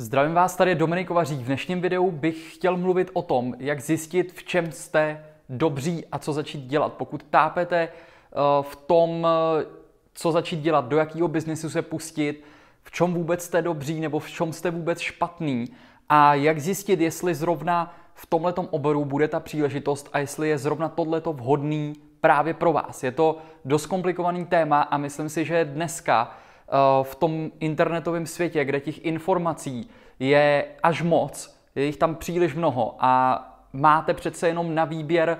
Zdravím vás, tady je Dominik Kovařík. V dnešním videu bych chtěl mluvit o tom, jak zjistit, v čem jste dobří a co začít dělat. Pokud tápete eh, v tom, eh, co začít dělat, do jakého biznesu se pustit, v čem vůbec jste dobří nebo v čem jste vůbec špatný a jak zjistit, jestli zrovna v tomhletom oboru bude ta příležitost a jestli je zrovna tohleto vhodný právě pro vás. Je to dost komplikovaný téma a myslím si, že dneska v tom internetovém světě, kde těch informací je až moc, je jich tam příliš mnoho a máte přece jenom na výběr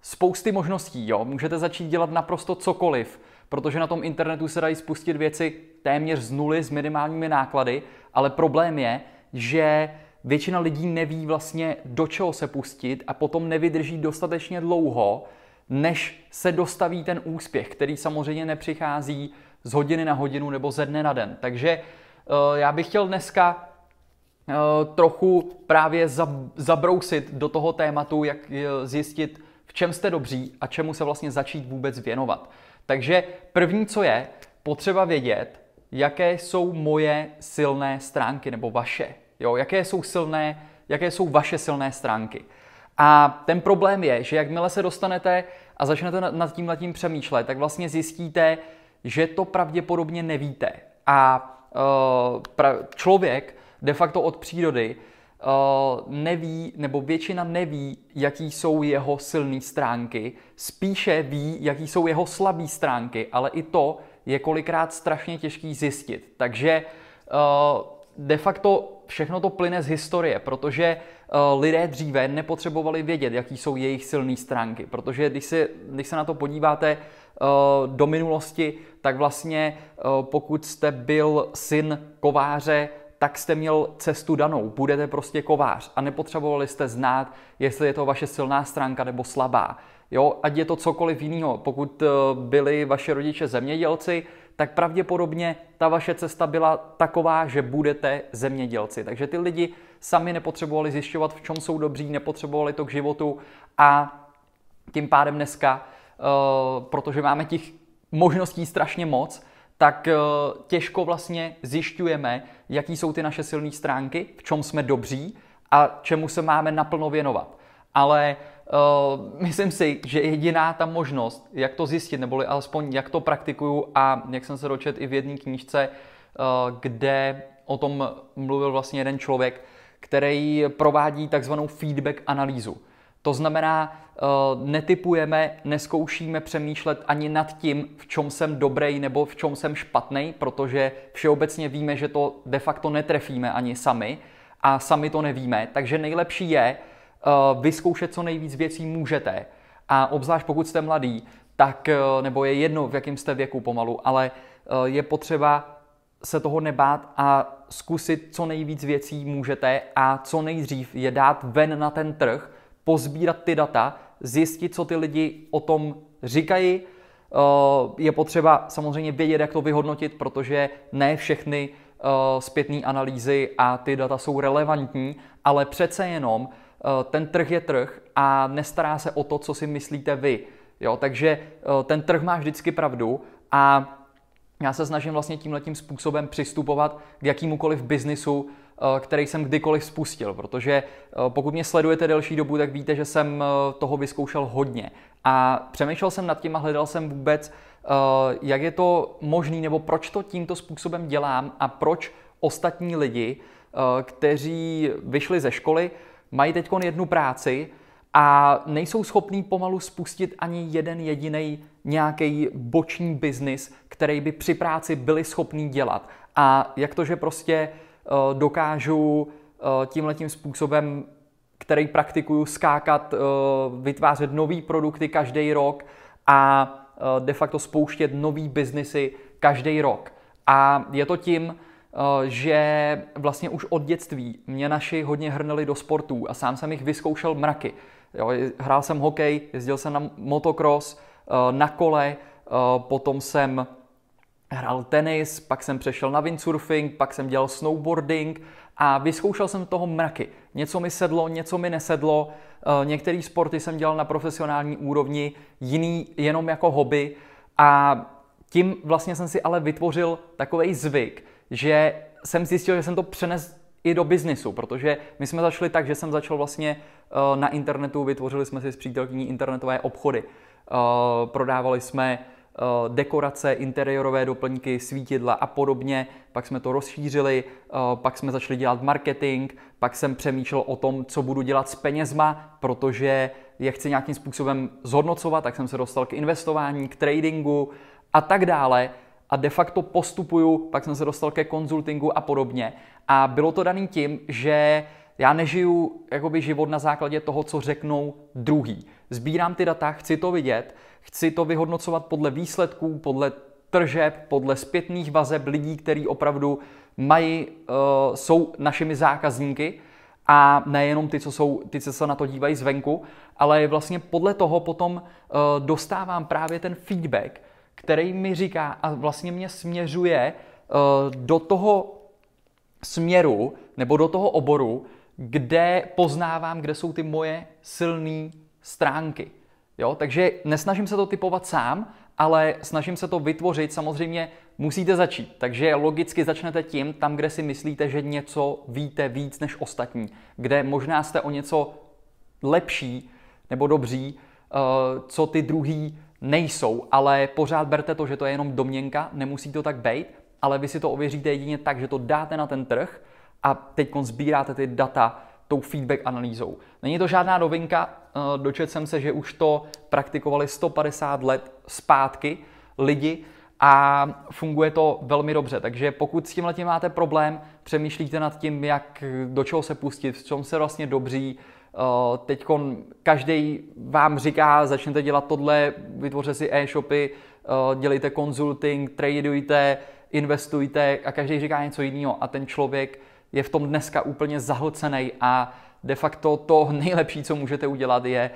spousty možností. Jo? Můžete začít dělat naprosto cokoliv, protože na tom internetu se dají spustit věci téměř z nuly s minimálními náklady, ale problém je, že většina lidí neví vlastně, do čeho se pustit a potom nevydrží dostatečně dlouho, než se dostaví ten úspěch, který samozřejmě nepřichází z hodiny na hodinu nebo ze dne na den. Takže eh, já bych chtěl dneska eh, trochu právě zabrousit do toho tématu, jak eh, zjistit, v čem jste dobří a čemu se vlastně začít vůbec věnovat. Takže první, co je, potřeba vědět, jaké jsou moje silné stránky nebo vaše. Jo, jaké jsou silné, jaké jsou vaše silné stránky. A ten problém je, že jakmile se dostanete a začnete nad tím letím přemýšlet, tak vlastně zjistíte, že to pravděpodobně nevíte. A uh, pra, člověk de facto od přírody uh, neví, nebo většina neví, jaký jsou jeho silné stránky, spíše ví, jaký jsou jeho slabé stránky, ale i to je kolikrát strašně těžký zjistit. Takže uh, de facto všechno to plyne z historie, protože uh, lidé dříve nepotřebovali vědět, jaký jsou jejich silné stránky, protože když se, když se na to podíváte uh, do minulosti, tak vlastně uh, pokud jste byl syn kováře, tak jste měl cestu danou, budete prostě kovář a nepotřebovali jste znát, jestli je to vaše silná stránka nebo slabá. Jo, ať je to cokoliv jiného. Pokud byli vaše rodiče zemědělci, tak pravděpodobně ta vaše cesta byla taková, že budete zemědělci. Takže ty lidi sami nepotřebovali zjišťovat, v čem jsou dobří, nepotřebovali to k životu a tím pádem dneska, uh, protože máme těch možností strašně moc, tak uh, těžko vlastně zjišťujeme, jaký jsou ty naše silné stránky, v čem jsme dobří a čemu se máme naplno věnovat. Ale Uh, myslím si, že jediná ta možnost, jak to zjistit, neboli alespoň jak to praktikuju a jak jsem se dočet i v jedné knížce, uh, kde o tom mluvil vlastně jeden člověk, který provádí takzvanou feedback analýzu. To znamená, uh, netypujeme, neskoušíme přemýšlet ani nad tím, v čem jsem dobrý nebo v čem jsem špatný, protože všeobecně víme, že to de facto netrefíme ani sami a sami to nevíme. Takže nejlepší je, vyzkoušet co nejvíc věcí můžete. A obzvlášť pokud jste mladý, tak, eh, nebo je jedno, v jakém jste věku pomalu, ale eh, je potřeba se toho nebát a zkusit co nejvíc věcí můžete a co nejdřív je dát ven na ten trh, pozbírat ty data, zjistit, co ty lidi o tom říkají. Je potřeba samozřejmě vědět, jak to vyhodnotit, protože ne všechny zpětné analýzy a ty data jsou relevantní, ale přece jenom Eh, ten trh je trh a nestará se o to, co si myslíte vy. Jo, takže eh, ten trh má vždycky pravdu a já se snažím vlastně tímhletím způsobem přistupovat k jakýmukoliv biznisu, eh, který jsem kdykoliv spustil, protože pokud mě sledujete delší dobu, tak víte, že jsem toho vyzkoušel hodně. A přemýšlel jsem nad tím a hledal jsem vůbec, jak je to možný, nebo proč to tímto způsobem dělám a proč ostatní lidi, kteří vyšli ze školy, mají teď jednu práci a nejsou schopní pomalu spustit ani jeden jediný nějaký boční biznis, který by při práci byli schopní dělat. A jak to, že prostě uh, dokážu uh, tímhletím způsobem, který praktikuju, skákat, uh, vytvářet nové produkty každý rok a de facto spouštět nové biznisy každý rok. A je to tím, Eh, že vlastně už od dětství mě naši hodně hrnuli do sportů a sám jsem jich vyzkoušel mraky. Jo, hrál jsem hokej, jezdil jsem na motocross, eh, na kole, eh, potom jsem hrál tenis, pak jsem přešel na windsurfing, pak jsem dělal snowboarding a vyzkoušel jsem toho mraky. Něco mi sedlo, něco mi nesedlo, některé sporty jsem dělal na profesionální úrovni, jiný jenom jako hobby a tím vlastně jsem si ale vytvořil takový zvyk, že jsem zjistil, že jsem to přenes i do biznisu, protože my jsme začali tak, že jsem začal vlastně uh, na internetu, vytvořili jsme si s přítelkyní internetové obchody. Uh, prodávali jsme uh, dekorace, interiorové doplňky, svítidla a podobně, pak jsme to rozšířili, pak jsme začali dělat marketing, pak jsem přemýšlel o tom, co budu dělat s penězma, protože je chci nějakým způsobem zhodnocovat, tak jsem se dostal k investování, k tradingu a tak dále a de facto postupuju, pak jsem se dostal ke konzultingu a podobně. A bylo to daný tím, že já nežiju jakoby život na základě toho, co řeknou druhý. Sbírám ty data, chci to vidět, chci to vyhodnocovat podle výsledků, podle tržeb, podle zpětných vazeb lidí, kteří opravdu mají, uh, jsou našimi zákazníky a nejenom ty, co, jsou, ty, co se na to dívají zvenku, ale vlastně podle toho potom uh, dostávám právě ten feedback, který mi říká a vlastně mě směřuje uh, do toho směru nebo do toho oboru, kde poznávám, kde jsou ty moje silné stránky. Jo? Takže nesnažím se to typovat sám, ale snažím se to vytvořit. Samozřejmě musíte začít. Takže logicky začnete tím, tam, kde si myslíte, že něco víte víc než ostatní, kde možná jste o něco lepší nebo dobří, uh, co ty druhý nejsou, ale pořád berte to, že to je jenom domněnka, nemusí to tak být, ale vy si to ověříte jedině tak, že to dáte na ten trh a teď sbíráte ty data tou feedback analýzou. Není to žádná novinka, eh, dočet jsem se, že už to praktikovali 150 let zpátky lidi a funguje to velmi dobře. Takže pokud s tím letím máte problém, přemýšlíte nad tím, jak do čeho se pustit, v čem se vlastně dobří, Teď každý vám říká, začněte dělat tohle, vytvoře si e-shopy, dělejte konzulting, tradujte, investujte a každý říká něco jiného a ten člověk je v tom dneska úplně zahlcený a de facto to nejlepší, co můžete udělat, je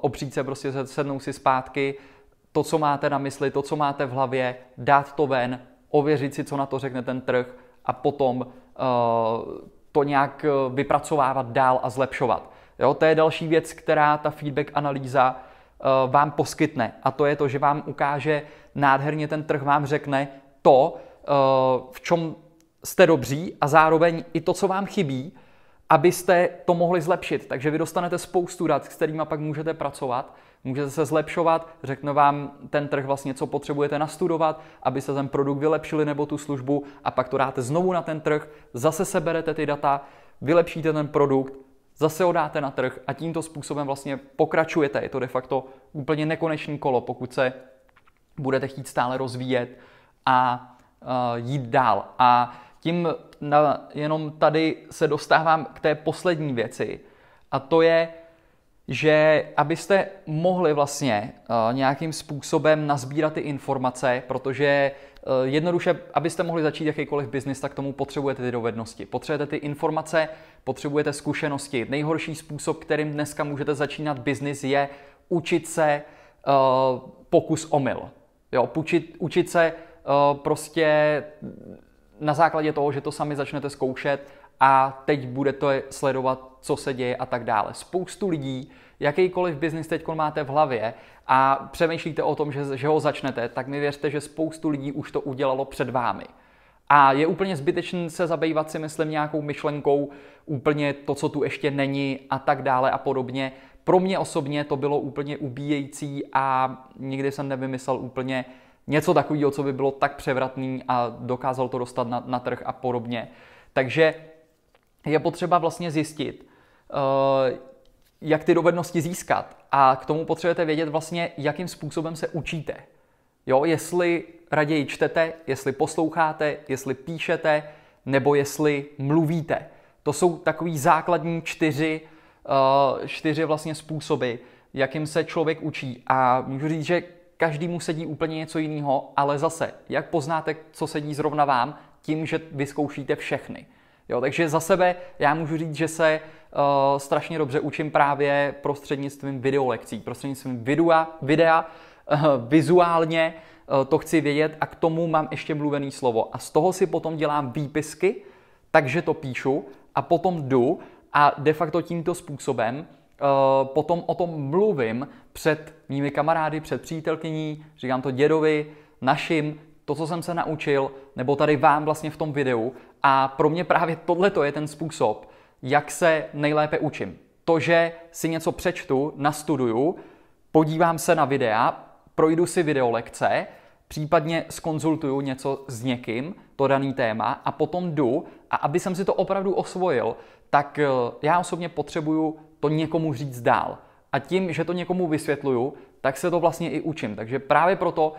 opřít se, prostě sednout si zpátky, to, co máte na mysli, to, co máte v hlavě, dát to ven, ověřit si, co na to řekne ten trh a potom to nějak vypracovávat dál a zlepšovat. Jo, to je další věc, která ta feedback analýza uh, vám poskytne. A to je to, že vám ukáže nádherně ten trh, vám řekne to, uh, v čem jste dobří a zároveň i to, co vám chybí, abyste to mohli zlepšit. Takže vy dostanete spoustu dat, s kterými pak můžete pracovat, můžete se zlepšovat, řekne vám ten trh vlastně, co potřebujete nastudovat, aby se ten produkt vylepšili nebo tu službu a pak to dáte znovu na ten trh, zase seberete ty data, vylepšíte ten produkt zase ho dáte na trh a tímto způsobem vlastně pokračujete. Je to de facto úplně nekonečný kolo, pokud se budete chtít stále rozvíjet a uh, jít dál. A tím na, jenom tady se dostávám k té poslední věci a to je, že abyste mohli vlastně uh, nějakým způsobem nazbírat ty informace, protože uh, jednoduše, abyste mohli začít jakýkoliv biznis, tak tomu potřebujete ty dovednosti. Potřebujete ty informace, potřebujete zkušenosti. Nejhorší způsob, kterým dneska můžete začínat biznis, je učit se uh, pokus omyl. Jo, učit, učit se prostě na základě toho, že to sami začnete zkoušet a teď budete sledovat, co se děje a tak dále. Spoustu lidí, jakýkoliv biznis teď máte v hlavě a přemýšlíte o tom, že, že ho začnete, tak mi věřte, že spoustu lidí už to udělalo před vámi. A je úplně zbytečné se zabývat si, myslím, nějakou myšlenkou, úplně to, co tu ještě není a tak dále a podobně. Pro mě osobně to bylo úplně ubíjející a nikdy jsem nevymyslel úplně něco takového, co by bylo tak převratný a dokázal to dostat na, na trh a podobně. Takže je potřeba vlastně zjistit, uh, jak ty dovednosti získat. A k tomu potřebujete vědět vlastně, jakým způsobem se učíte. Jo, jestli raději čtete, jestli posloucháte, jestli píšete, nebo jestli mluvíte. To jsou takový základní čtyři, uh, čtyři vlastně způsoby, jakým se člověk učí. A můžu říct, že každému sedí úplně něco jiného, ale zase, jak poznáte, co sedí zrovna vám, tím, že vyzkoušíte všechny. Jo, takže za sebe já můžu říct, že se uh, strašně dobře učím právě prostřednictvím videolekcí, prostřednictvím videa, videa uh, vizuálně uh, to chci vědět a k tomu mám ještě mluvený slovo. A z toho si potom dělám výpisky, takže to píšu a potom jdu a de facto tímto způsobem uh, potom o tom mluvím před mými kamarády, před přítelkyní, říkám to dědovi, našim, to, co jsem se naučil, nebo tady vám vlastně v tom videu. A pro mě právě tohle je ten způsob, jak se nejlépe učím. To, že si něco přečtu, nastuduju, podívám se na videa, projdu si videolekce, případně skonzultuju něco s někým, to daný téma, a potom jdu, a aby jsem si to opravdu osvojil, tak eh, já osobně potřebuju to někomu říct dál. A tím, že to někomu vysvětluju, tak se to vlastně i učím. Takže právě proto uh,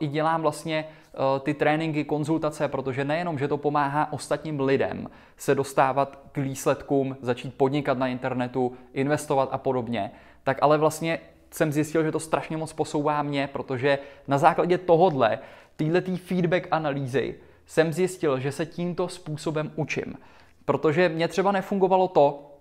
i dělám vlastně uh, ty tréninky, konzultace, protože nejenom, že to pomáhá ostatním lidem se dostávat k výsledkům, začít podnikat na internetu, investovat a podobně, tak ale vlastně jsem zjistil, že to strašně moc posouvá mě, protože na základě tohodle, této feedback analýzy, jsem zjistil, že se tímto způsobem učím. Protože mě třeba nefungovalo to,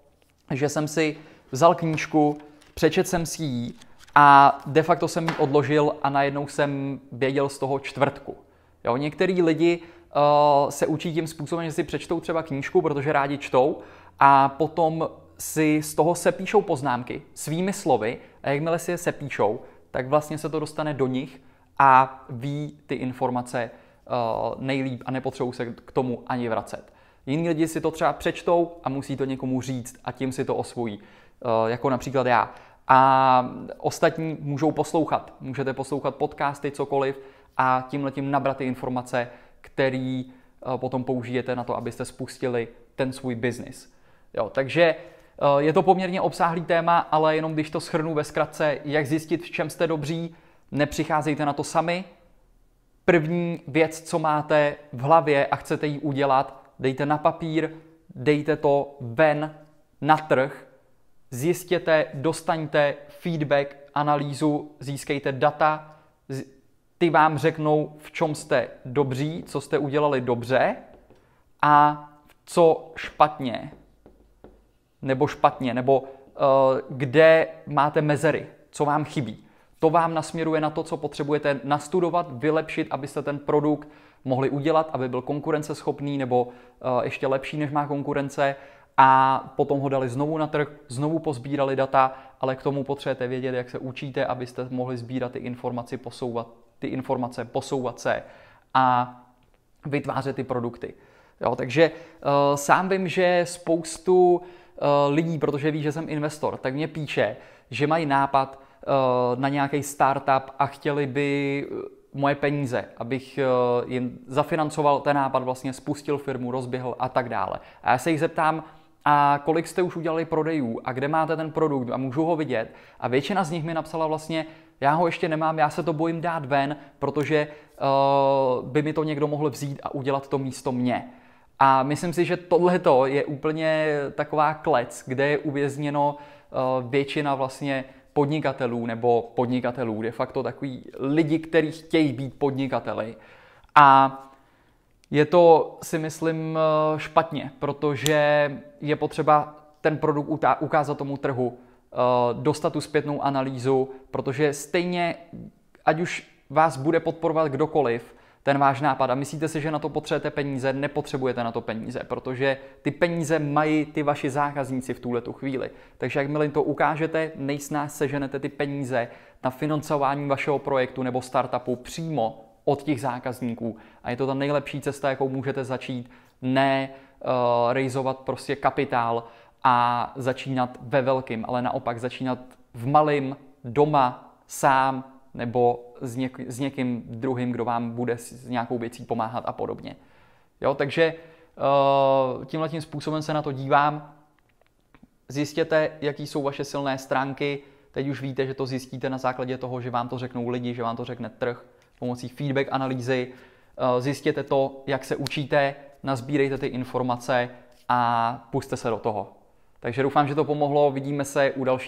že jsem si vzal knížku, přečet jsem si ji a de facto jsem ji odložil a najednou jsem věděl z toho čtvrtku. Jo, některý lidi uh, se učí tím způsobem, že si přečtou třeba knížku, protože rádi čtou, a potom si z toho se píšou poznámky svými slovy a jakmile si je sepíšou, tak vlastně se to dostane do nich a ví ty informace uh, nejlíp a nepotřebují se k tomu ani vracet. Jiní lidi si to třeba přečtou a musí to někomu říct a tím si to osvojí, uh, jako například já. A ostatní můžou poslouchat. Můžete poslouchat podcasty, cokoliv a tím letím nabrat ty informace, které uh, potom použijete na to, abyste spustili ten svůj biznis. Jo, takže Eh, je to poměrně obsáhlý téma, ale jenom když to schrnu ve zkratce, jak zjistit, v čem jste dobří, nepřicházejte na to sami. První věc, co máte v hlavě a chcete ji udělat, dejte na papír, dejte to ven na trh, zjistěte, dostaňte feedback, analýzu, získejte data, ty vám řeknou, v čem jste dobří, co jste udělali dobře a co špatně. Nebo špatně, nebo uh, kde máte mezery, co vám chybí. To vám nasměruje na to, co potřebujete nastudovat, vylepšit, abyste ten produkt mohli udělat, aby byl konkurenceschopný nebo uh, ještě lepší, než má konkurence a potom ho dali znovu na trh, znovu pozbírali data, ale k tomu potřebujete vědět, jak se učíte, abyste mohli sbírat ty informace, posouvat, ty informace, posouvat se a vytvářet ty produkty. Jo, takže uh, sám vím, že spoustu Eh, lidí, protože ví, že jsem investor, tak mě píše, že mají nápad eh, na nějaký startup a chtěli by moje peníze, abych jim zafinancoval ten nápad, vlastně spustil firmu, rozběhl a tak dále. A já se jich zeptám, a kolik jste už udělali prodejů a kde máte ten produkt a můžu ho vidět. A většina z nich mi napsala vlastně, já ho ještě nemám, já se to bojím dát ven, protože uh, by mi to někdo mohl vzít a udělat to místo mě. A myslím si, že tohleto je úplně taková klec, kde je uvězněno eh, většina vlastně podnikatelů nebo podnikatelů, de facto takový lidi, kteří chtějí být podnikateli. A je to, si myslím, eh, špatně, protože je potřeba ten produkt ukázat tomu trhu, eh, dostat tu zpětnou analýzu, protože stejně, ať už vás bude podporovat kdokoliv, ten váš nápad a myslíte si, že na to potřebujete peníze, nepotřebujete na to peníze, protože ty peníze mají ty vaši zákazníci v tuhle tu chvíli. Takže jakmile to ukážete, nejsnáz seženete ty peníze na financování vašeho projektu nebo startupu přímo od těch zákazníků. A je to ta nejlepší cesta, jakou můžete začít, ne uh, rejzovat prostě kapitál a začínat ve velkým, ale naopak začínat v malém, doma, sám, nebo s, něk, s někým druhým, kdo vám bude s nějakou věcí pomáhat a podobně. Jo, takže uh, tímhle tím způsobem se na to dívám. Zjistěte, jaký jsou vaše silné stránky. Teď už víte, že to zjistíte na základě toho, že vám to řeknou lidi, že vám to řekne trh pomocí feedback analýzy. Uh, zjistěte to, jak se učíte, nazbírejte ty informace a puste se do toho. Takže doufám, že to pomohlo. Vidíme se u dalšího